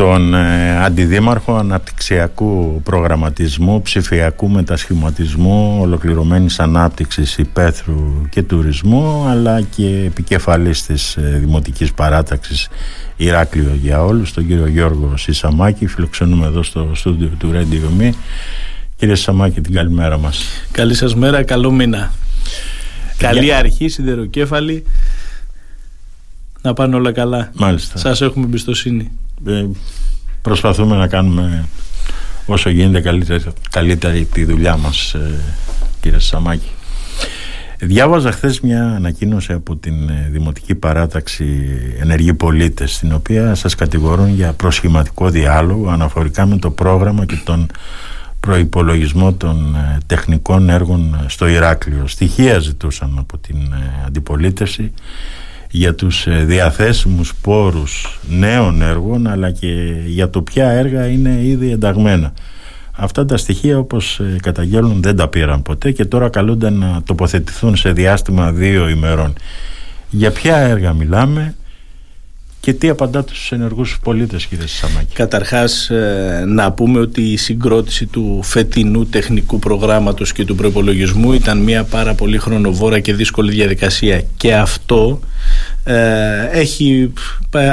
τον ε, Αντιδήμαρχο Αναπτυξιακού Προγραμματισμού, Ψηφιακού Μετασχηματισμού, Ολοκληρωμένης Ανάπτυξης Υπαίθρου και Τουρισμού αλλά και επικεφαλής της ε, Δημοτικής Παράταξης Ηράκλειο για όλους, τον κύριο Γιώργο Σισαμάκη. Φιλοξενούμε εδώ στο στούντιο του Radio Me. Κύριε Σισαμάκη, την καλημέρα μας. Καλή σας μέρα, καλό μήνα. Καλή αρχή, σιδεροκέφαλη. Να πάνε όλα καλά. Μάλιστα. Σας έχουμε εμπιστοσύνη. Ε, προσπαθούμε να κάνουμε όσο γίνεται καλύτερη, καλύτερη τη δουλειά μας ε, κύριε Σαμάκη Διάβαζα χθες μια ανακοίνωση από την ε, Δημοτική Παράταξη Ενεργοί Πολίτες στην οποία σας κατηγορούν για προσχηματικό διάλογο αναφορικά με το πρόγραμμα και τον προϋπολογισμό των τεχνικών έργων στο Ηράκλειο. Στοιχεία ζητούσαν από την αντιπολίτευση για τους ε, διαθέσιμους πόρους νέων έργων αλλά και για το ποια έργα είναι ήδη ενταγμένα. Αυτά τα στοιχεία όπως ε, καταγγέλνουν δεν τα πήραν ποτέ και τώρα καλούνται να τοποθετηθούν σε διάστημα δύο ημερών. Για ποια έργα μιλάμε; Και τι απαντάτε στους ενεργούς πολίτες κύριε Σαμάκη; Καταρχάς ε, να πούμε ότι η συγκρότηση του φετινού τεχνικού προγράμματος και του προπολογισμού ήταν μια πάρα πολύ χρονοβόρα και δύσκολη διαδικασία και αυτό ε, έχει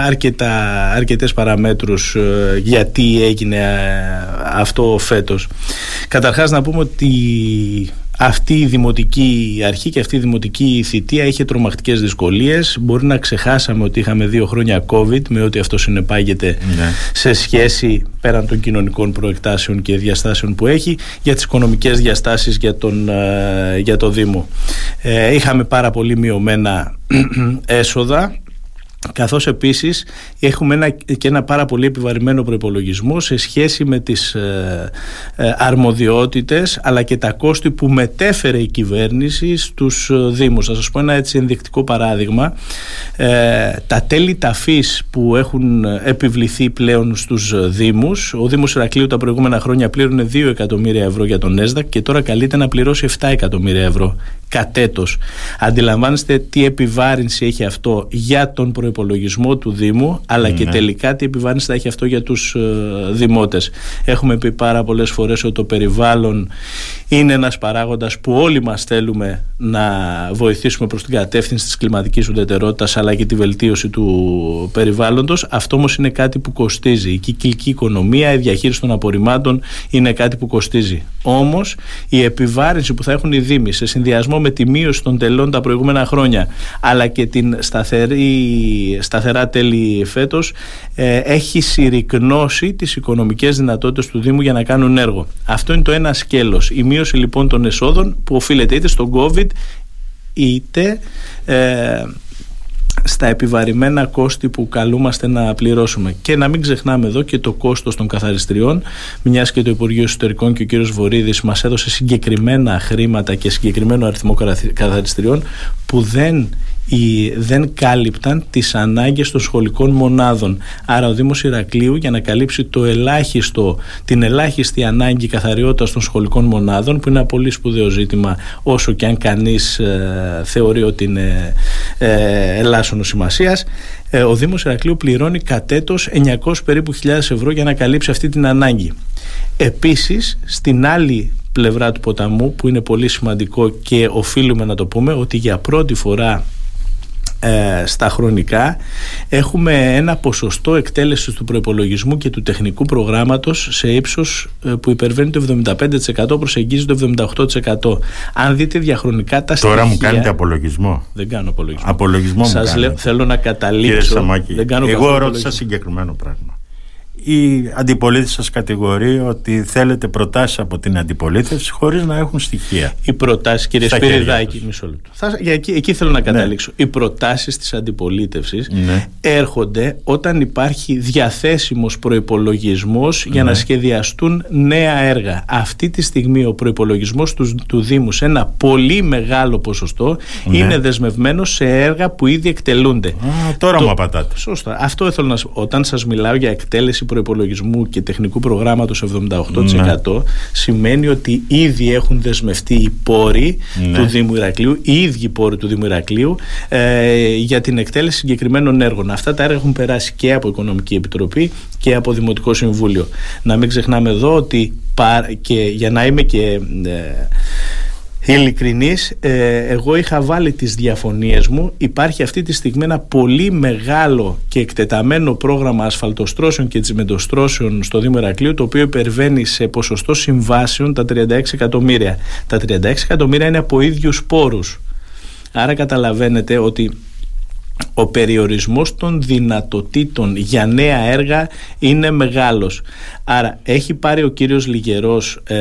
αρκετά, αρκετές παραμέτρους ε, γιατί έγινε αυτό φέτος. Καταρχάς να πούμε ότι αυτή η δημοτική αρχή και αυτή η δημοτική θητεία είχε τρομακτικές δυσκολίες. Μπορεί να ξεχάσαμε ότι είχαμε δύο χρόνια COVID με ό,τι αυτό συνεπάγεται ναι. σε σχέση πέραν των κοινωνικών προεκτάσεων και διαστάσεων που έχει για τις οικονομικές διαστάσεις για, τον, ε, για το Δήμο. Ε, είχαμε πάρα πολύ μειωμένα έσοδα καθώς επίσης έχουμε ένα, και ένα πάρα πολύ επιβαρημένο προπολογισμό σε σχέση με τις ε, ε, αρμοδιότητες αλλά και τα κόστη που μετέφερε η κυβέρνηση στους ε, Δήμους. Θα σας πω ένα έτσι ενδεικτικό παράδειγμα. Ε, τα τέλη ταφής που έχουν επιβληθεί πλέον στους Δήμους, ο Δήμος Ηρακλείου τα προηγούμενα χρόνια πλήρωνε 2 εκατομμύρια ευρώ για τον ΕΣΔΑΚ και τώρα καλείται να πληρώσει 7 εκατομμύρια ευρώ κατέτος. Αντιλαμβάνεστε τι επιβάρυνση έχει αυτό για τον προπολογισμό του Δήμου, αλλά και ναι. τελικά τι επιβάρυνση θα έχει αυτό για τους ε, δημότες. Έχουμε πει πάρα πολλές φορές ότι το περιβάλλον είναι ένας παράγοντας που όλοι μας θέλουμε να βοηθήσουμε προς την κατεύθυνση της κλιματικής ουδετερότητας αλλά και τη βελτίωση του περιβάλλοντος. Αυτό όμως είναι κάτι που κοστίζει. Η κυκλική οικονομία, η διαχείριση των απορριμμάτων είναι κάτι που κοστίζει. Όμως η επιβάρυνση που θα έχουν οι Δήμοι σε συνδυασμό με τη μείωση των τελών τα προηγούμενα χρόνια αλλά και την σταθερή, σταθερά τέλη φέτος ε, έχει συρρυκνώσει τις οικονομικές δυνατότητες του Δήμου για να κάνουν έργο. Αυτό είναι το ένα σκέλος. Η μείωση λοιπόν των εσόδων που οφείλεται είτε στον COVID είτε ε, στα επιβαρημένα κόστη που καλούμαστε να πληρώσουμε. Και να μην ξεχνάμε εδώ και το κόστος των καθαριστριών, μιας και το Υπουργείο Εσωτερικών και ο κύριος Βορύδης μας έδωσε συγκεκριμένα χρήματα και συγκεκριμένο αριθμό καθαριστριών που δεν οι, δεν κάλυπταν τις ανάγκες των σχολικών μονάδων. Άρα ο Δήμος Ηρακλείου για να καλύψει το ελάχιστο, την ελάχιστη ανάγκη καθαριότητας των σχολικών μονάδων που είναι ένα πολύ σπουδαίο ζήτημα όσο και αν κανείς ε, θεωρεί ότι είναι ε, ελάσσονος σημασίας ε, ο Δήμος Ηρακλείου πληρώνει κατέτος 900 περίπου χιλιάδες ευρώ για να καλύψει αυτή την ανάγκη. Επίσης στην άλλη πλευρά του ποταμού που είναι πολύ σημαντικό και οφείλουμε να το πούμε ότι για πρώτη φορά ε, στα χρονικά έχουμε ένα ποσοστό εκτέλεσης του προϋπολογισμού και του τεχνικού προγράμματος σε ύψος ε, που υπερβαίνει το 75% προσεγγίζει το 78% αν δείτε διαχρονικά τα στοιχεία Τώρα μου κάνετε απολογισμό. Δεν κάνω απολογισμό. Απολογισμό Σας μου λέω, θέλω να καταλήξω. Δεν κάνω Εγώ ρώτησα συγκεκριμένο πράγμα η αντιπολίτευση σας κατηγορεί ότι θέλετε προτάσεις από την αντιπολίτευση χωρίς να έχουν στοιχεία. Οι προτάσεις, κύριε Σπυριδάκη, μισό λεπτό. Θα, εκεί, εκεί θέλω να ναι. καταλήξω. Ναι. Οι προτάσεις της αντιπολίτευσης ναι. έρχονται όταν υπάρχει διαθέσιμος προϋπολογισμός για να ναι. σχεδιαστούν νέα έργα. Αυτή τη στιγμή ο προϋπολογισμός του, του Δήμου σε ένα πολύ μεγάλο ποσοστό ναι. είναι δεσμευμένος σε έργα που ήδη εκτελούνται. Α, τώρα Το, μου απαντάτε. Σωστά. Αυτό ήθελα να Όταν σας μιλάω για εκτέλεση προπολογισμού και τεχνικού προγράμματος 78% σημαίνει ότι ήδη έχουν δεσμευτεί οι πόροι του Δήμου Ηρακλείου, οι ίδιοι πόροι του Δήμου Ηρακλείου ε, για την εκτέλεση συγκεκριμένων έργων. Αυτά τα έργα έχουν περάσει και από Οικονομική Επιτροπή και από Δημοτικό Συμβούλιο. Να μην ξεχνάμε εδώ ότι και για να είμαι και ε, ειλικρινής ε, εγώ είχα βάλει τις διαφωνίες μου. Υπάρχει αυτή τη στιγμή ένα πολύ μεγάλο και εκτεταμένο πρόγραμμα ασφαλτοστρώσεων και τσιμεντοστρώσεων στο Δήμο Ερακλείου το οποίο υπερβαίνει σε ποσοστό συμβάσεων τα 36 εκατομμύρια. Τα 36 εκατομμύρια είναι από ίδιους πόρους. Άρα καταλαβαίνετε ότι ο περιορισμός των δυνατοτήτων για νέα έργα είναι μεγάλος. Άρα έχει πάρει ο κύριος Λιγερός ε,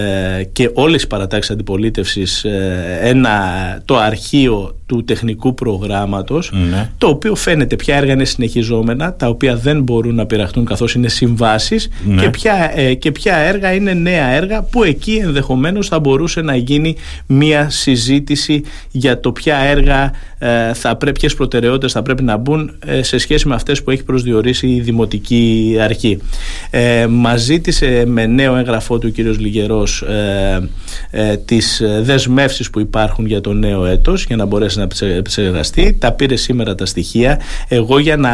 και όλες οι παρατάξεις αντιπολίτευσης ε, ένα, το αρχείο του τεχνικού προγράμματος ναι. το οποίο φαίνεται ποια έργα είναι συνεχιζόμενα τα οποία δεν μπορούν να πειραχτούν καθώς είναι συμβάσεις ναι. και, ποια, ε, και ποια έργα είναι νέα έργα που εκεί ενδεχομένως θα μπορούσε να γίνει μια συζήτηση για το ποια έργα ε, θα πρέπει, ποιες προτεραιότητες θα πρέπει να μπουν ε, σε σχέση με αυτές που έχει προσδιορίσει η Δημοτική Αρχή. Ε, μας ζήτησε με νέο έγγραφό του ο κύριος Λιγερός ε, ε, τις δεσμεύσεις που υπάρχουν για το νέο έτος για να μπορέσει να επεξεργαστεί. Τα πήρε σήμερα τα στοιχεία. Εγώ για να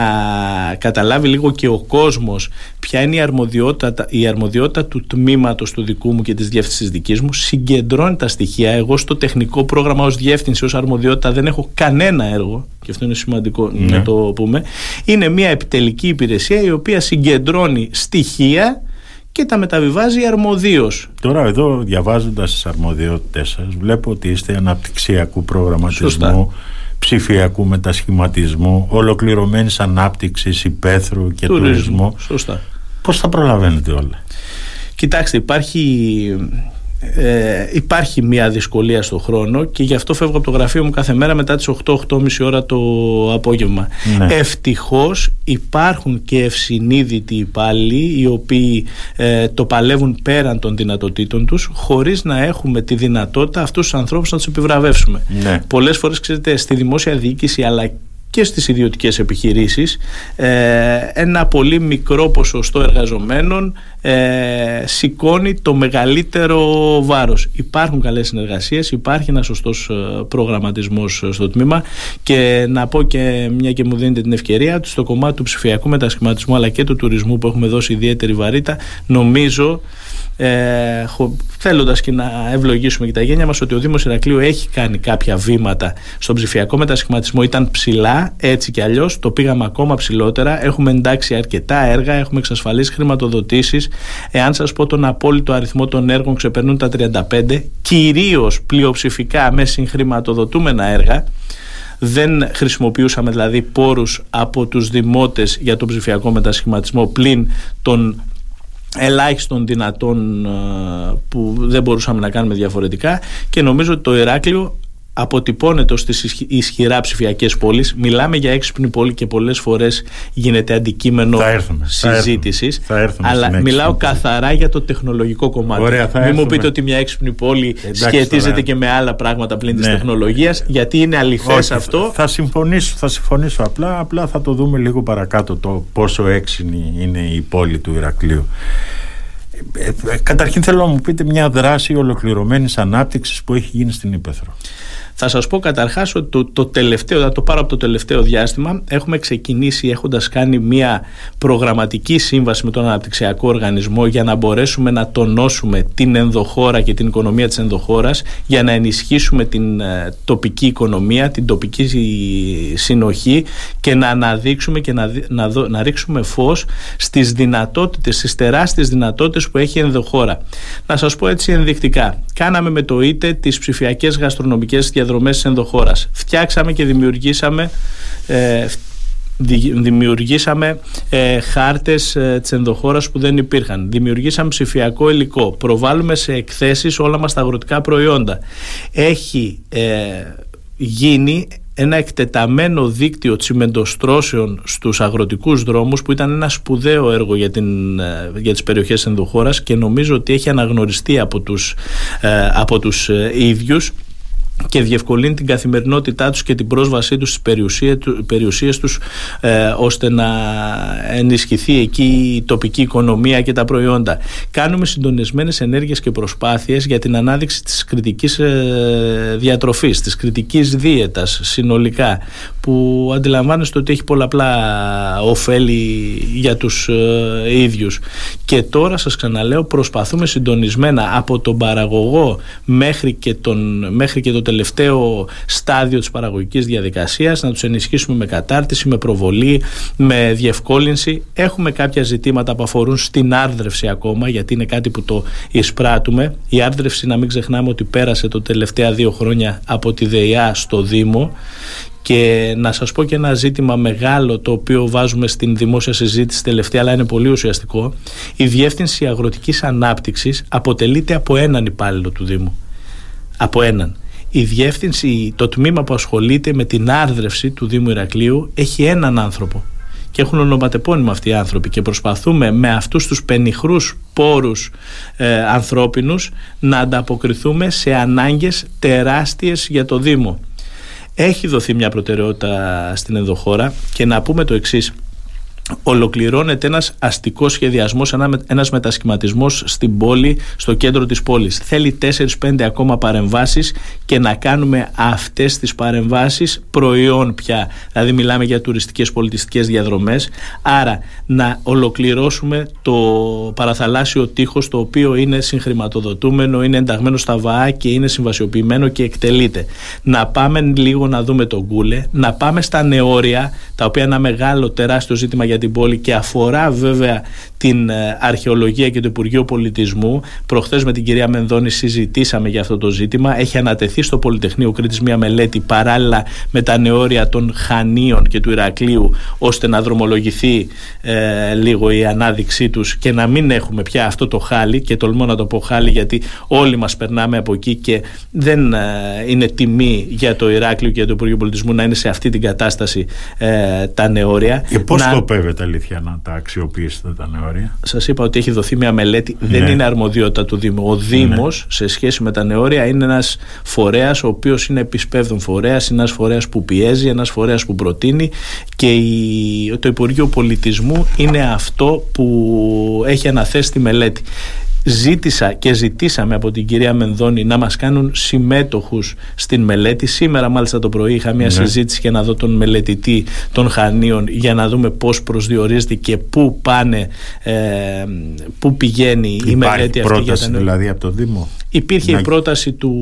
καταλάβει λίγο και ο κόσμος ποια είναι η αρμοδιότητα, η αρμοδιότητα του τμήματος του δικού μου και της διεύθυνσης δικής μου συγκεντρώνει τα στοιχεία. Εγώ στο τεχνικό πρόγραμμα ως διεύθυνση, ως αρμοδιότητα δεν έχω κανένα έργο και αυτό είναι σημαντικό ναι. να το πούμε. Είναι μια επιτελική υπηρεσία η οποία συγκεντρώνει στοιχεία και τα μεταβιβάζει αρμοδίως. Τώρα εδώ διαβάζοντας τις αρμοδιότητες σας, βλέπω ότι είστε αναπτυξιακού προγραμματισμού, ψηφιακού μετασχηματισμού, ολοκληρωμένης ανάπτυξης υπαίθρου και τουρισμού. Σωστά. Πώς θα προλαβαίνετε όλα; Κοιτάξτε, υπάρχει ε, υπάρχει μια δυσκολία στο χρόνο και γι' αυτό φεύγω από το γραφείο μου κάθε μέρα μετά τις 8-8.30 ώρα το απόγευμα. Ναι. Ευτυχώς υπάρχουν και ευσυνείδητοι υπάλληλοι οι οποίοι ε, το παλεύουν πέραν των δυνατοτήτων τους χωρίς να έχουμε τη δυνατότητα αυτούς τους ανθρώπους να τους επιβραβεύσουμε. Ναι. Πολλές φορές ξέρετε στη δημόσια διοίκηση αλλά και στις ιδιωτικές επιχειρήσεις ε, ένα πολύ μικρό ποσοστό εργαζομένων ε, σηκώνει το μεγαλύτερο βάρος. Υπάρχουν καλές συνεργασίες, υπάρχει ένας σωστός ε, προγραμματισμός στο τμήμα και να πω και μια και μου δίνετε την ευκαιρία ότι στο κομμάτι του ψηφιακού μετασχηματισμού αλλά και του τουρισμού που έχουμε δώσει ιδιαίτερη βαρύτητα νομίζω ε, θέλοντας και να ευλογήσουμε και τα γένια μας ότι ο Δήμος Ηρακλείου έχει κάνει κάποια βήματα στον ψηφιακό μετασχηματισμό. Ήταν ψηλά έτσι και αλλιώς. Το πήγαμε ακόμα ψηλότερα. Έχουμε εντάξει αρκετά έργα έχουμε εξασφαλίσει χρηματοδοτήσεις. Εάν σας πω τον απόλυτο αριθμό των έργων ξεπερνούν τα 35 κυρίως πλειοψηφικά με συγχρηματοδοτούμενα έργα. Δεν χρησιμοποιούσαμε δηλαδή πόρους από τους δημότες για τον ψηφιακό μετασχηματισμό πλην των ελάχιστον δυνατών ε, που δεν μπορούσαμε να κάνουμε διαφορετικά. Και νομίζω ότι το Ηράκλειο αποτυπώνεται στις ισχυρά ψηφιακές πόλεις. Μιλάμε για έξυπνη πόλη και πολλές φορές γίνεται αντικείμενο συζήτησης. αλλά μιλάω καθαρά για το τεχνολογικό κομμάτι. Ωραία, μην μου πείτε ότι μια έξυπνη πόλη Εντάξει, σχετίζεται και με άλλα πράγματα πλην ναι. της τεχνολογίας γιατί είναι αληθές αυτό. θα συμφωνήσω, θα συμφωνήσω απλά απλά θα το δούμε λίγο παρακάτω το πόσο έξυπνη είναι η πόλη του Ηρακλείου. Ε, ε, Καταρχήν θέλω να μου πείτε μια δράση ολοκληρωμένης ανάπτυξης που έχει γίνει στην Ήπεθρο. Θα σας πω καταρχάς ότι το, το τελευταίο, θα το πάρω από το τελευταίο διάστημα, έχουμε ξεκινήσει έχοντας κάνει μια προγραμματική σύμβαση με τον αναπτυξιακό οργανισμό για να μπορέσουμε να τονώσουμε την ενδοχώρα και την οικονομία της ενδοχώρας για να ενισχύσουμε την ε, τοπική οικονομία, την τοπική συνοχή και να αναδείξουμε και να, να, να ρίξουμε φως στις δυνατότητες, στις τεράστιες δυνατότητες που έχει η ενδοχώρα. Να σας πω έτσι ενδεικτικά. Κάναμε με το ΙΤΕ τις ψηφιακές γαστρονομικές διαδρομές της ενδοχώρας. Φτιάξαμε και δημιουργήσαμε ε, δημιουργήσαμε ε, χάρτες ε, της ενδοχώρας που δεν υπήρχαν. Δημιουργήσαμε ψηφιακό υλικό. Προβάλλουμε σε εκθέσεις όλα μας τα αγροτικά προϊόντα. Έχει ε, γίνει ένα εκτεταμένο δίκτυο τσιμεντοστρώσεων στους αγροτικούς δρόμους που ήταν ένα σπουδαίο έργο για, την, ε, για τις περιοχές ενδοχώρας και νομίζω ότι έχει αναγνωριστεί από τους, από τους ίδιους και διευκολύνει την καθημερινότητά τους και την πρόσβασή τους στις περιουσίες τους ε, ώστε να ενισχυθεί εκεί η τοπική οικονομία και τα προϊόντα. Κάνουμε συντονισμένες ενέργειες και προσπάθειες για την ανάδειξη της κριτικής ε, διατροφής, της κριτικής δίαιτας συνολικά που αντιλαμβάνεστε ότι έχει πολλαπλά ωφέλη για τους ε, ίδιους και τώρα σας ξαναλέω προσπαθούμε συντονισμένα από τον παραγωγό μέχρι και, τον, μέχρι και το τελευταίο στάδιο της παραγωγικής διαδικασίας να τους ενισχύσουμε με κατάρτιση, με προβολή, με διευκόλυνση. Έχουμε κάποια ζητήματα που αφορούν στην άρδρευση ακόμα γιατί είναι κάτι που το εισπράττουμε. Η άρδρευση να μην ξεχνάμε ότι πέρασε το τελευταία δύο χρόνια από τη ΔΕΙΑ στο Δήμο και να σας πω και ένα ζήτημα μεγάλο το οποίο βάζουμε στην δημόσια συζήτηση τελευταία αλλά είναι πολύ ουσιαστικό. Η Διεύθυνση Αγροτικής Ανάπτυξης αποτελείται από έναν υπάλληλο του Δήμου. Από έναν. Η διεύθυνση, το τμήμα που ασχολείται με την άρδρευση του Δήμου Ηρακλείου έχει έναν άνθρωπο και έχουν ονοματεπώνυμα αυτοί οι άνθρωποι και προσπαθούμε με αυτούς τους πενιχρούς πόρους ε, ανθρώπινους να ανταποκριθούμε σε ανάγκες τεράστιες για το Δήμο. Έχει δοθεί μια προτεραιότητα στην ενδοχώρα και να πούμε το εξής ολοκληρώνεται ένας αστικός σχεδιασμός, ένας μετασχηματισμός στην πόλη, στο κέντρο της πόλης. Θέλει 4-5 ακόμα παρεμβάσεις και να κάνουμε αυτές τις παρεμβάσεις προϊόν πια. Δηλαδή μιλάμε για τουριστικές πολιτιστικές διαδρομές. Άρα να ολοκληρώσουμε το παραθαλάσσιο τείχος το οποίο είναι συγχρηματοδοτούμενο, είναι ενταγμένο στα ΒΑΑ και είναι συμβασιοποιημένο και εκτελείται. Να πάμε λίγο να δούμε τον Κούλε, να πάμε στα νεόρια, τα οποία είναι ένα μεγάλο τεράστιο ζήτημα για την πόλη και αφορά βέβαια την ε, αρχαιολογία και το Υπουργείο Πολιτισμού. Προχθές με την κυρία Μενδώνη συζητήσαμε για αυτό το ζήτημα. Έχει ανατεθεί στο Πολυτεχνείο Κρήτης μια μελέτη παράλληλα με τα νεόρια των Χανίων και του Ηρακλείου, ώστε να δρομολογηθεί ε, λίγο η ανάδειξή τους και να μην έχουμε πια αυτό το χάλι. Και τολμώ να το πω χάλι, γιατί όλοι μας περνάμε από εκεί και δεν ε, είναι τιμή για το Ηράκλειο και για το Υπουργείο Πολιτισμού να είναι σε αυτή την κατάσταση ε, τα νεόρια. Και πώς να... σκοπεύετε αλήθεια να τα αξιοποιήσετε τα νεόρια. Σας είπα ότι έχει δοθεί μια μελέτη. Δεν ναι. είναι αρμοδιότητα του Δήμου. Ο Δήμος, ναι. σε σχέση με τα νεόρια, είναι ένας φορέας ο οποίος είναι επισπεύδων φορέας, είναι ένας φορέας που πιέζει, ένας φορέας που προτείνει και η, το Υπουργείο Πολιτισμού είναι αυτό που έχει αναθέσει τη μελέτη ζήτησα και ζητήσαμε από την κυρία Μενδώνη να μας κάνουν συμμέτοχους στην μελέτη. Σήμερα μάλιστα το πρωί είχα μια ναι. συζήτηση και να δω τον μελετητή των Χανίων για να δούμε πώς προσδιορίζεται και πού πάνε, ε, πού πηγαίνει η μελέτη αυτή. Πρόταση για δηλαδή από το Δήμο; Υπήρχε η πρόταση του.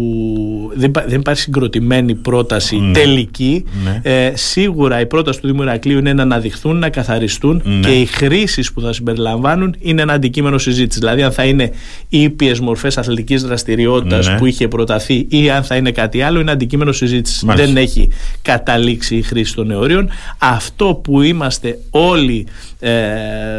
Δεν, δεν υπάρχει συγκροτημένη πρόταση ναι. τελική. Ναι. Ε, σίγουρα η πρόταση του Δήμου Ηρακλείου είναι να αναδειχθούν, να καθαριστούν ναι. και οι χρήσεις που θα συμπεριλαμβάνουν είναι ένα αντικείμενο συζήτησης. Δηλαδή, αν θα είναι ήπιες μορφές αθλητικής δραστηριότητας ναι. που είχε προταθεί ή αν θα είναι κάτι άλλο, είναι αντικείμενο συζήτησης. Δεν έχει καταλήξει η χρήση των νεωρίων. Αυτό που είμαστε όλοι ε,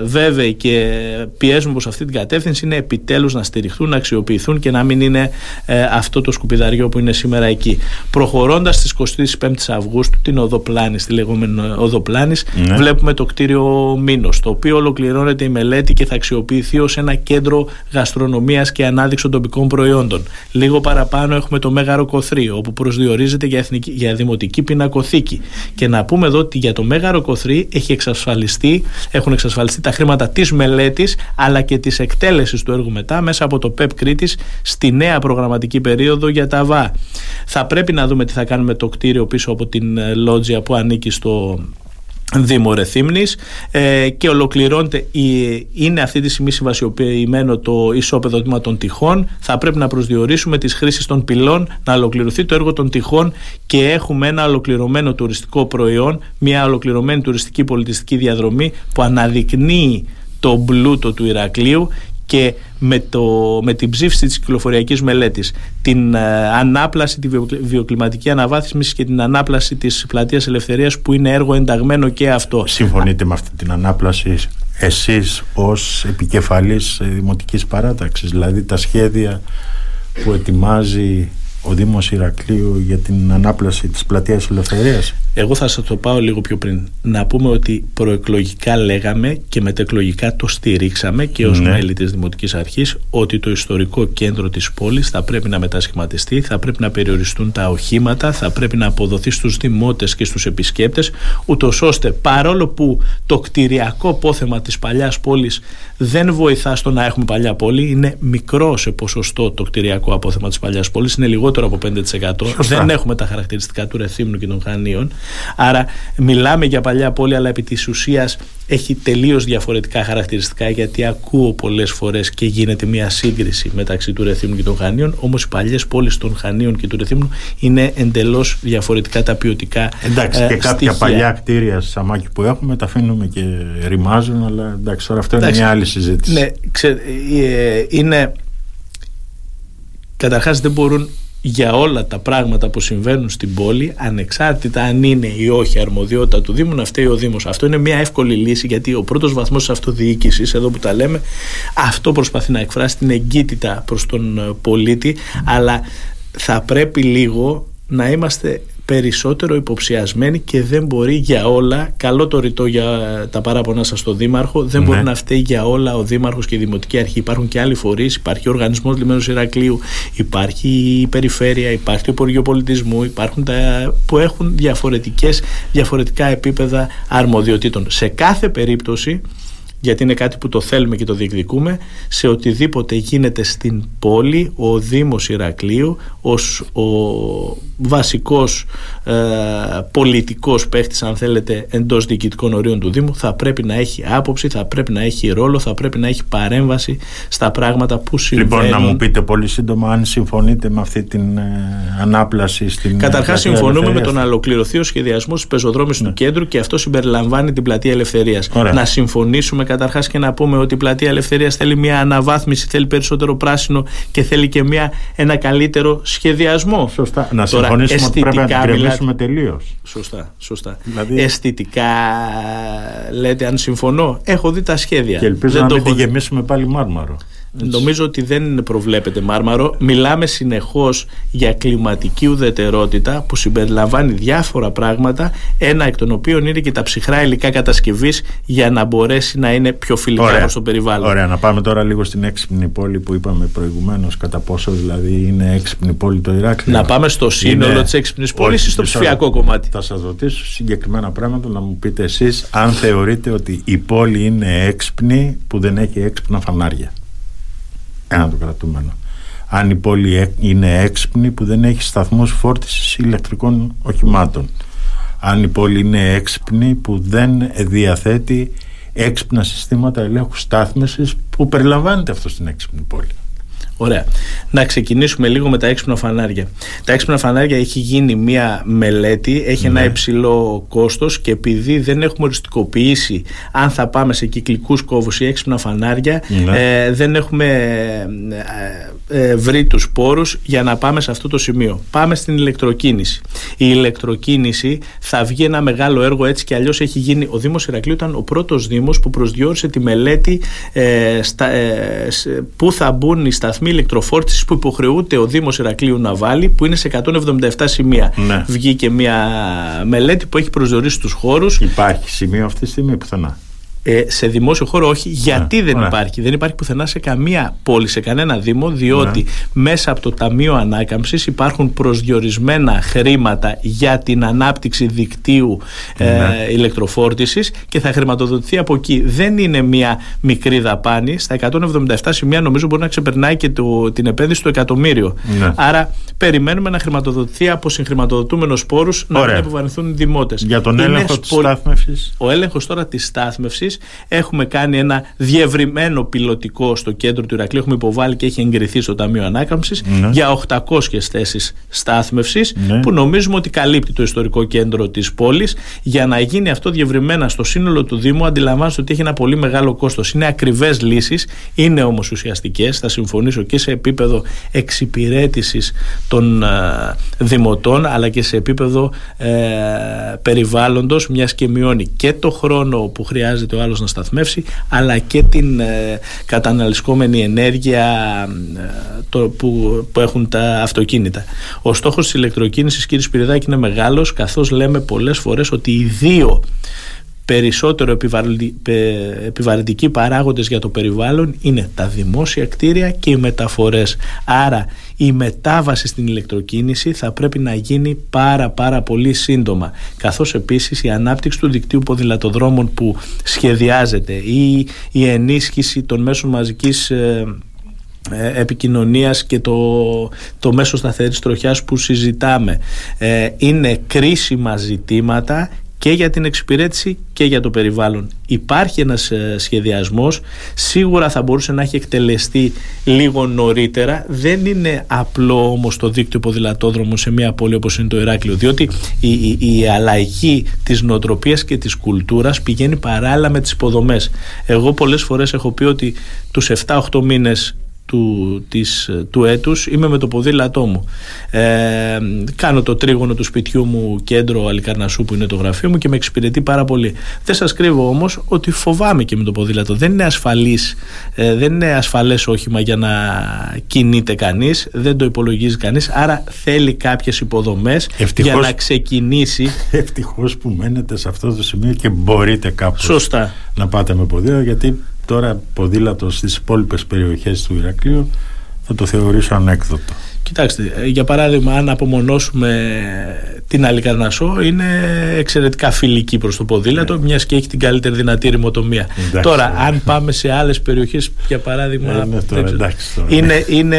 βέβαιοι και πιέζουμε προς αυτή την κατεύθυνση είναι επιτέλους να στηριχθούν, να αξιοποιηθούν και να μην είναι ε, αυτό το σκουπιδαριό που είναι σήμερα εκεί. Προχωρώντας στις 25 Αυγούστου την Οδοπλάνη, τη λεγόμενη Οδοπλάνη, ναι. βλέπουμε το κτίριο Μήνος, το οποίο ολοκληρώνεται η μελέτη και θα αξιοποιηθεί ως ένα κέντρο γαστρονομίας και ανάδειξη των τοπικών προϊόντων. Λίγο παραπάνω έχουμε το Μέγαρο Κοθρί, όπου προσδιορίζεται για, εθνική, για δημοτική πινακοθήκη. Και να πούμε εδώ ότι για το Μέγαρο Κοθρί έχει εξασφαλιστεί έχουν εξασφαλιστεί τα χρήματα της μελέτης αλλά και της εκτέλεσης του έργου μετά μέσα από το ΠΕΠ Κρήτης στη νέα προγραμματική περίοδο για τα ΒΑ. Θα πρέπει να δούμε τι θα κάνουμε το κτίριο πίσω από την ε, λότζια που ανήκει στο Δήμο Ρεθύμνης ε, και ολοκληρώνεται είναι αυτή τη στιγμή συμβασιοποιημένο το ισόπεδο τμήμα των τυχών. Θα πρέπει να προσδιορίσουμε τις χρήσεις των πυλών να ολοκληρωθεί το έργο των τυχών και έχουμε ένα ολοκληρωμένο τουριστικό προϊόν μια ολοκληρωμένη τουριστική πολιτιστική διαδρομή που αναδεικνύει το πλούτο του Ηρακλείου και με, το, με την ψήφιση της κυκλοφοριακής μελέτης, την ε, ανάπλαση, τη βιοκλιματική αναβάθμιση και την ανάπλαση της πλατείας ελευθερίας που είναι έργο ενταγμένο και αυτό. Συμφωνείτε με αυτή την ανάπλαση εσείς ως επικεφαλής δημοτικής παράταξης, δηλαδή τα σχέδια που ετοιμάζει ο Δήμος Ηρακλείου για την ανάπλαση της πλατείας Ελευθερίας. Εγώ θα σας το πάω λίγο πιο πριν. Να πούμε ότι προεκλογικά λέγαμε και μετεκλογικά το στηρίξαμε και ως ναι. μέλη της Δημοτικής Αρχής ότι το ιστορικό κέντρο της πόλης θα πρέπει να μετασχηματιστεί, θα πρέπει να περιοριστούν τα οχήματα, θα πρέπει να αποδοθεί στους δημότες και στους επισκέπτες, ούτως ώστε παρόλο που το κτηριακό πόθεμα της παλιάς πόλης δεν βοηθά στο να έχουμε παλιά πόλη, είναι μικρό σε ποσοστό το κτηριακό απόθεμα της παλιάς πόλης, είναι λιγότερο από 5%. Δεν έχουμε τα χαρακτηριστικά του Ρεθύμνου και των Χανίων. Άρα μιλάμε για παλιά πόλη, αλλά επί της ουσίας έχει τελείως διαφορετικά χαρακτηριστικά, γιατί ακούω πολλές φορές και γίνεται μια σύγκριση μεταξύ του Ρεθύμνου και των Χανίων. Όμως οι παλιές πόλεις των Χανίων και του Ρεθύμνου είναι εντελώς διαφορετικά τα ποιοτικά Εντάξει, και κάποια παλιά κτίρια Σαμάκι που έχουμε τα αφήνουμε και ρημάζουν, αλλά εντάξει, τώρα αυτό είναι μια άλλη συζήτηση. Ναι, ξε, ε, είναι. Καταρχάς δεν μπορούν για όλα τα πράγματα που συμβαίνουν στην πόλη, ανεξάρτητα αν είναι ή όχι αρμοδιότητα του Δήμου, να φταίει ο Δήμος. Αυτό είναι μια εύκολη λύση, γιατί ο πρώτος βαθμός της αυτοδιοίκησης, εδώ που τα λέμε, αυτό προσπαθεί να εκφράσει την εγκύτητα προς τον ε, πολίτη, αλλά θα πρέπει λίγο να είμαστε περισσότερο υποψιασμένοι και δεν μπορεί για όλα, καλό το ρητό για τα παράπονα σας στο Δήμαρχο, δεν μπορεί ναι. να φταίει για όλα ο Δήμαρχος και η Δημοτική Αρχή. Υπάρχουν και άλλοι φορείς, υπάρχει ο Οργανισμός Λιμένου Ηρακλείου, υπάρχει η Περιφέρεια, υπάρχει το Υπουργείο Πολιτισμού, υπάρχουν τα που έχουν διαφορετικές, διαφορετικά επίπεδα αρμοδιοτήτων. Σε κάθε περίπτωση γιατί είναι κάτι που το θέλουμε και το διεκδικούμε σε οτιδήποτε γίνεται στην πόλη ο Δήμος Ηρακλείου ως ο βασικός ε, πολιτικός παίχτης αν θέλετε εντός διοικητικών ορίων του Δήμου θα πρέπει να έχει άποψη, θα πρέπει να έχει ρόλο, θα πρέπει να έχει παρέμβαση στα πράγματα που συμβαίνουν. Λοιπόν να μου πείτε πολύ σύντομα αν συμφωνείτε με αυτή την ε, ανάπλαση στην Καταρχάς συμφωνούμε με το να ολοκληρωθεί ο σχεδιασμός της πεζοδρόμης του ναι. κέντρου και αυτό συμπεριλαμβάνει την πλατεία Ελευθερίας. Να συμφωνήσουμε καταρχάς και να πούμε ότι η πλατεία Ελευθερίας θέλει μια αναβάθμιση, θέλει περισσότερο πράσινο και θέλει και μια, ένα καλύτερο σχεδιασμό. Σωστά. Να συμφωνήσουμε ότι πρέπει να την κρεμίσουμε τελείως. Σωστά. σωστά. Δηλαδή... Αισθητικά λέτε αν συμφωνώ. Έχω δει τα σχέδια. Και ελπίζω Δεν να μην τη γεμίσουμε πάλι μάρμαρο. Νομίζω ότι δεν προβλέπεται μάρμαρο. Μιλάμε συνεχώς για κλιματική ουδετερότητα που συμπεριλαμβάνει διάφορα πράγματα. Ένα εκ των οποίων είναι και τα ψυχρά υλικά κατασκευής για να μπορέσει να είναι πιο φιλικά προς το περιβάλλον. Ωραία, να πάμε τώρα λίγο στην έξυπνη πόλη που είπαμε προηγουμένως. Κατά πόσο δηλαδή είναι έξυπνη πόλη το Ηράκλειο. Να πάμε στο σύνολο είναι... της έξυπνης πόλης ή στο ψηφιακό κομμάτι; Θα σας ρωτήσω συγκεκριμένα πράγματα να μου πείτε εσείς αν θεωρείτε ότι η πόλη είναι έξυπνη που δεν έχει έξυπνα φανάρια ένα το κρατούμενο. Αν η πόλη είναι έξυπνη που δεν έχει σταθμούς φόρτισης ηλεκτρικών οχημάτων. Αν η πόλη είναι έξυπνη που δεν διαθέτει έξυπνα συστήματα ελέγχου στάθμισης που περιλαμβάνεται αυτό στην έξυπνη πόλη. Ωραία. Να ξεκινήσουμε λίγο με τα έξυπνα φανάρια. Τα έξυπνα φανάρια έχει γίνει μία μελέτη, έχει ένα ναι. υψηλό κόστος και επειδή δεν έχουμε οριστικοποιήσει αν θα πάμε σε κυκλικούς κόβους ή έξυπνα φανάρια, ναι. ε, δεν έχουμε ε, ε, βρει τους πόρους για να πάμε σε αυτό το σημείο. Πάμε στην ηλεκτροκίνηση. Η ηλεκτροκίνηση θα βγει ένα μεγάλο έργο έτσι και αλλιώς έχει γίνει. Ο Δήμος Ηρακλείου ήταν ο πρώτος Δήμος που προσδιορίσε τη μελέτη ε, στα, ε, που θα μπουν οι σταθμοί ηλεκτροφόρτισης που υποχρεούται ο Δήμος Ηρακλείου να βάλει, που είναι σε 177 σημεία. Ναι. Βγήκε μια μελέτη που έχει προσδιορίσει τους χώρους. Υπάρχει σημείο αυτή τη στιγμή πουθενά. Ε, σε δημόσιο χώρο όχι. Γιατί ναι, δεν υπάρχει. Δεν υπάρχει πουθενά σε καμία πόλη, σε κανένα δήμο, διότι ναι. μέσα από το Ταμείο Ανάκαμψης υπάρχουν προσδιορισμένα χρήματα για την ανάπτυξη δικτύου ε, ναι. ηλεκτροφόρτισης και θα χρηματοδοτηθεί από εκεί. Δεν είναι μια μικρή δαπάνη. Στα 177 σημεία νομίζω μπορεί να ξεπερνάει και το, την επένδυση του εκατομμύριο. Ναι. Άρα περιμένουμε να χρηματοδοτηθεί από συγχρηματοδοτούμενους πόρους να μην επιβαρυνθούν οι δημότες. Για τον έλεγχο της στάθμευσης. Ο έλεγχος τώρα της στάθμευσης Έχουμε κάνει ένα διευρυμένο πιλωτικό στο κέντρο του Ηρακλείου. Έχουμε υποβάλει και έχει εγκριθεί στο Ταμείο Ανάκαμψης ναι. για 800 θέσεις στάθμευσης ναι. που νομίζουμε ότι καλύπτει το ιστορικό κέντρο της πόλης. Για να γίνει αυτό διευρυμένα στο σύνολο του Δήμου, αντιλαμβάνεστε ότι έχει ένα πολύ μεγάλο κόστος. Είναι ακριβές λύσεις, είναι όμως ουσιαστικές. Θα συμφωνήσω και σε επίπεδο εξυπηρέτησης των ε, δημοτών, αλλά και σε επίπεδο ε, περιβάλλοντος, μιας και μειώνει και το χρόνο που χρειάζεται ο ο άλλος να σταθμεύσει αλλά και την ε, καταναλυσκόμενη ενέργεια ε, το, που, που έχουν τα αυτοκίνητα. Ο στόχος της ηλεκτροκίνησης κύριε Σπυριδάκη είναι μεγάλος καθώς λέμε πολλές φορές ότι οι δύο περισσότερο επιβαρυντικοί παράγοντες για το περιβάλλον είναι τα δημόσια κτίρια και οι μεταφορές. Άρα η μετάβαση στην ηλεκτροκίνηση θα πρέπει να γίνει πάρα πάρα πολύ σύντομα καθώς επίσης η ανάπτυξη του δικτύου ποδηλατοδρόμων που σχεδιάζεται ή η ενίσχυση των μέσων μαζικής ε, ε, επικοινωνίας και το, το μέσο σταθερής τροχιάς που συζητάμε ε, είναι κρίσιμα ζητήματα και για την εξυπηρέτηση και για το περιβάλλον. Υπάρχει ένας ε, σχεδιασμός, σίγουρα θα μπορούσε να έχει εκτελεστεί λίγο νωρίτερα. Δεν είναι απλό όμως το δίκτυο ποδηλατόδρομου σε μια πόλη όπως είναι το Ηράκλειο, διότι η, η, η αλλαγή της νοοτροπίας και της κουλτούρας πηγαίνει παράλληλα με τις υποδομές. Εγώ πολλές φορές έχω πει ότι τους 7-8 μήνες του, της, του έτους. Είμαι με το ποδήλατό μου. Ε, κάνω το τρίγωνο του σπιτιού μου κέντρο Αλικαρνασού που είναι το γραφείο μου και με εξυπηρετεί πάρα πολύ. Δεν σας κρύβω όμως ότι φοβάμαι και με το ποδήλατο. Δεν είναι ασφαλής ε, δεν είναι ασφαλές όχημα για να κινείται κανείς. Δεν το υπολογίζει κανείς. Άρα θέλει κάποιες υποδομές για να ξεκινήσει. Ευτυχώς που μένετε σε αυτό το σημείο και μπορείτε κάπως Σωστά. να πάτε με ποδήλατο γιατί τώρα ποδήλατος στις υπόλοιπες περιοχές του Ηρακλείου θα το θεωρήσω ανέκδοτο. Κοιτάξτε, ε, για παράδειγμα, αν απομονώσουμε την Αλικαρνασό, είναι εξαιρετικά φιλική προς το ποδήλατο, ναι. μιας και έχει την καλύτερη δυνατή ρημοτομία. τώρα, αν πάμε σε άλλες περιοχές, για παράδειγμα. Ε, ναι, τώρα, εντάξει, τώρα. Είναι, είναι,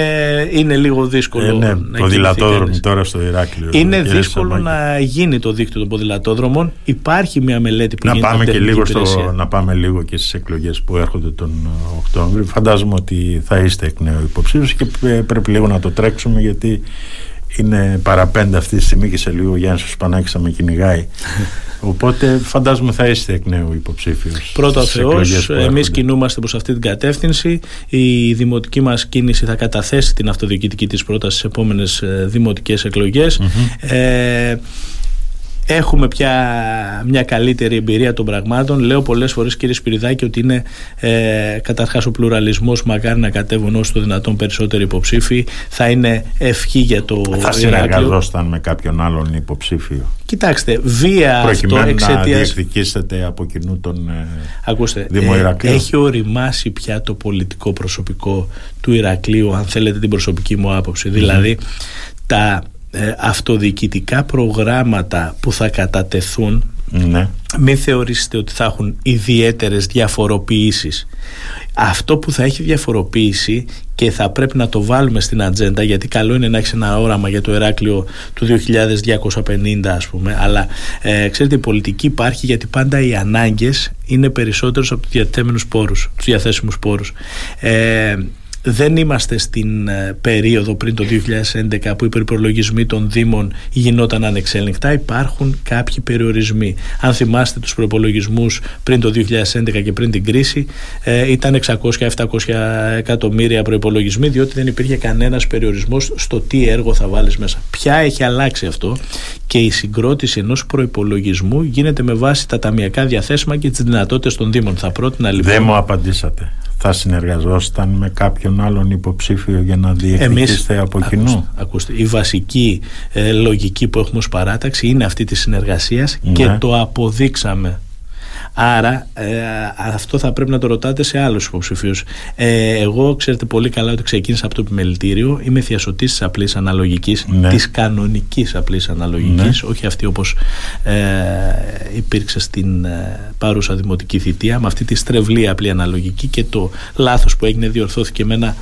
είναι λίγο δύσκολο. Ε, ναι, να ποδηλατόδρομοι τώρα στο Ηράκλειο. Είναι δύσκολο να γίνει το δίκτυο των ποδηλατόδρομων. Υπάρχει μια μελέτη που να γίνεται πάμε και λίγο στο, Να πάμε λίγο και στις εκλογές που έρχονται τον Οκτώβριο. Φαντάζομαι ότι θα είστε εκ νέου υποψήφιο και πρέπει λίγο να το τρέξουμε γιατί είναι παραπέντε αυτή τη στιγμή και σε λίγο ο Γιάννης Σπανάκης θα με κυνηγάει. Οπότε φαντάζομαι θα είστε εκ νέου υποψήφιος. Πρώτα ο Θεός, εμείς κινούμαστε προς αυτή την κατεύθυνση. Η δημοτική μας κίνηση θα καταθέσει την αυτοδιοικητική της πρόταση στις επόμενες ε, δημοτικές ε, έχουμε πια μια καλύτερη εμπειρία των πραγμάτων. Λέω πολλές φορές, κύριε Σπυριδάκη, ότι είναι ε, καταρχάς ο πλουραλισμός. Μακάρι να κατέβουν όσο το δυνατόν περισσότεροι υποψήφοι. Θα είναι ευχή για το Θα συνεργαζόσταν με κάποιον άλλον υποψήφιο. Κοιτάξτε, βία αυτό εξαιτία. Να διεκδικήσετε από κοινού τον ε, Ακούστε, ε, έχει οριμάσει πια το πολιτικό προσωπικό του Ηρακλείου, αν θέλετε την προσωπική μου άποψη. Δηλαδή, τα ε, αυτοδιοικητικά προγράμματα που θα κατατεθούν ναι. μην θεωρήσετε ότι θα έχουν ιδιαίτερες διαφοροποιήσεις αυτό που θα έχει διαφοροποίηση και θα πρέπει να το βάλουμε στην ατζέντα γιατί καλό είναι να έχεις ένα όραμα για το Εράκλειο του 2250 ας πούμε αλλά ε, ξέρετε η πολιτική υπάρχει γιατί πάντα οι ανάγκες είναι περισσότερες από τους διαθέμενους πόρους τους διαθέσιμους πόρους ε, δεν είμαστε στην ε, περίοδο πριν το 2011 που οι προπολογισμοί των Δήμων γινόταν ανεξέλεγκτα. Υπάρχουν κάποιοι περιορισμοί. Αν θυμάστε τους προπολογισμούς πριν το 2011 και πριν την κρίση, ε, ήταν 600-700 εκατομμύρια προπολογισμοί, διότι δεν υπήρχε κανένας περιορισμός στο τι έργο θα βάλεις μέσα. Ποια έχει αλλάξει αυτό και η συγκρότηση ενός προπολογισμού γίνεται με βάση τα ταμιακά διαθέσιμα και τις δυνατότητες των Δήμων. Θα πρότεινα λοιπόν. Δεν μου απαντήσατε θα συνεργαζόσταν με κάποιον άλλον υποψήφιο για να διεκδικήσετε από κοινού; Ακούστε, η βασική ε, λογική που έχουμε ως παράταξη είναι αυτή της συνεργασίας και ναι. το αποδείξαμε Άρα ε, αυτό θα πρέπει να το ρωτάτε σε άλλους υποψηφίους. Ε, εγώ ξέρετε πολύ καλά ότι ξεκίνησα από το επιμελητήριο. Είμαι θειασωτής της απλής αναλογικής, ναι. της κανονικής απλής αναλογικής, ναι. όχι αυτή όπως ε, υπήρξε στην ε, παρούσα δημοτική θητεία, με αυτή τη στρεβλή απλή αναλογική και το λάθος που έγινε διορθώθηκε με ένα ε,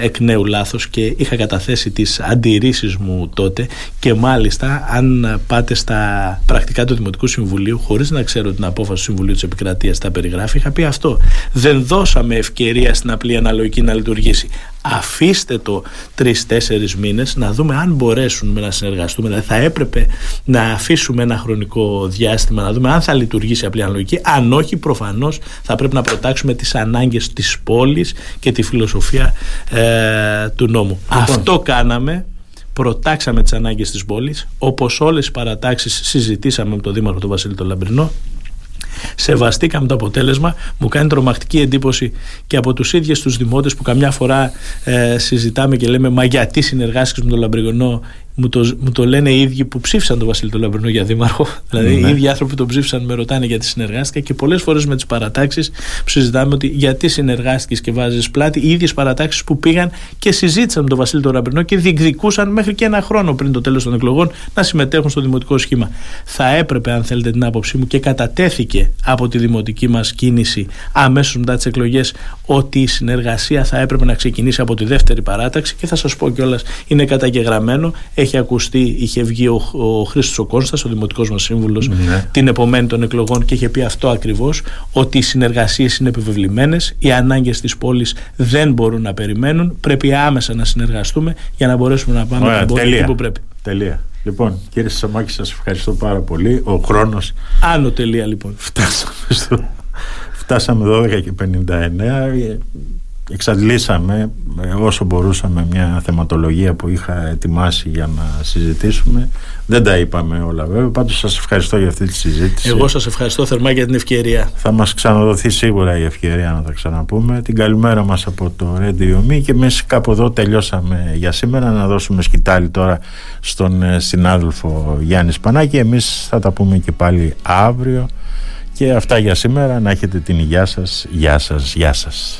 εκ νέου λάθος και είχα καταθέσει τις αντιρρήσεις μου τότε και μάλιστα αν πάτε στα πρακτικά του Δημοτικού Συμβουλίου χωρίς να ξέρω την απόφαση του Συμβουλίου της Επικρατείας τα περιγράφει είχα πει αυτό. Δεν δώσαμε ευκαιρία στην απλή αναλογική να λειτουργήσει αφήστε το τρει-τέσσερι μήνες να δούμε αν μπορέσουμε να συνεργαστούμε. Δηλαδή θα έπρεπε να αφήσουμε ένα χρονικό διάστημα να δούμε αν θα λειτουργήσει απλή αναλογική. Αν όχι, προφανώς θα πρέπει να προτάξουμε τις ανάγκες της πόλης και τη φιλοσοφία ε, του νόμου. Λοιπόν. Αυτό κάναμε. Προτάξαμε τις ανάγκες της πόλης. Όπως όλες οι παρατάξεις συζητήσαμε με τον Δήμαρχο τον Βασίλη τον Λαμπρινό Σεβαστήκαμε το αποτέλεσμα. Μου κάνει τρομακτική εντύπωση και από τους ίδιου τους δημότες που καμιά φορά ε, συζητάμε και λέμε Μα γιατί συνεργάστηκες με τον Λαμπριγονό μου το, μου το λένε οι ίδιοι που ψήφισαν τον Βασίλη τον Λαμπρινό για δήμαρχο. Δηλαδή, ναι. οι ίδιοι άνθρωποι που τον ψήφισαν με ρωτάνε γιατί συνεργάστηκα και πολλές φορές με τις παρατάξεις που συζητάμε ότι γιατί συνεργάστηκες και βάζεις πλάτη. Οι ίδιες παρατάξεις που πήγαν και συζήτησαν με τον Βασίλη τον Λαμπρινό και διεκδικούσαν μέχρι και ένα χρόνο πριν το τέλος των εκλογών να συμμετέχουν στο δημοτικό σχήμα. Θα έπρεπε, αν θέλετε την άποψή μου, και κατατέθηκε από τη δημοτική μας κίνηση αμέσως μετά τις εκλογές ότι η συνεργασία θα έπρεπε να ξεκινήσει από τη δεύτερη παράταξη και θα σας πω κιόλας είναι καταγεγραμμένο έχει ακουστεί, είχε βγει ο, ο Χρήστος ο Κόνστας, ο δημοτικός μας σύμβουλος ναι. την επομένη των εκλογών και είχε πει αυτό ακριβώς ότι οι συνεργασίες είναι επιβεβλημένες, οι ανάγκες της πόλης δεν μπορούν να περιμένουν, πρέπει άμεσα να συνεργαστούμε για να μπορέσουμε να πάμε Ωραία, τελεία, που πρέπει. Τελεία. Λοιπόν, κύριε Σαμάκη, σας ευχαριστώ πάρα πολύ. Ο χρόνος... Άνω τελεία λοιπόν. Φτάσαμε, στο... Φτάσαμε 12 και 59 εξαντλήσαμε ε, όσο μπορούσαμε μια θεματολογία που είχα ετοιμάσει για να συζητήσουμε. Δεν τα είπαμε όλα βέβαια. Πάντως σας ευχαριστώ για αυτή τη συζήτηση. Εγώ σας ευχαριστώ θερμά για την ευκαιρία. Θα μας ξαναδοθεί σίγουρα η ευκαιρία να τα ξαναπούμε. Την καλημέρα μας από το Radio Me και εμείς κάπου εδώ τελειώσαμε για σήμερα. Να δώσουμε σκητάλη τώρα στον ε, συνάδελφο Γιάννη Σπανάκη. Εμείς θα τα πούμε και πάλι αύριο. Και αυτά για σήμερα. Να έχετε την υγειά σας. Γεια σας, γεια σας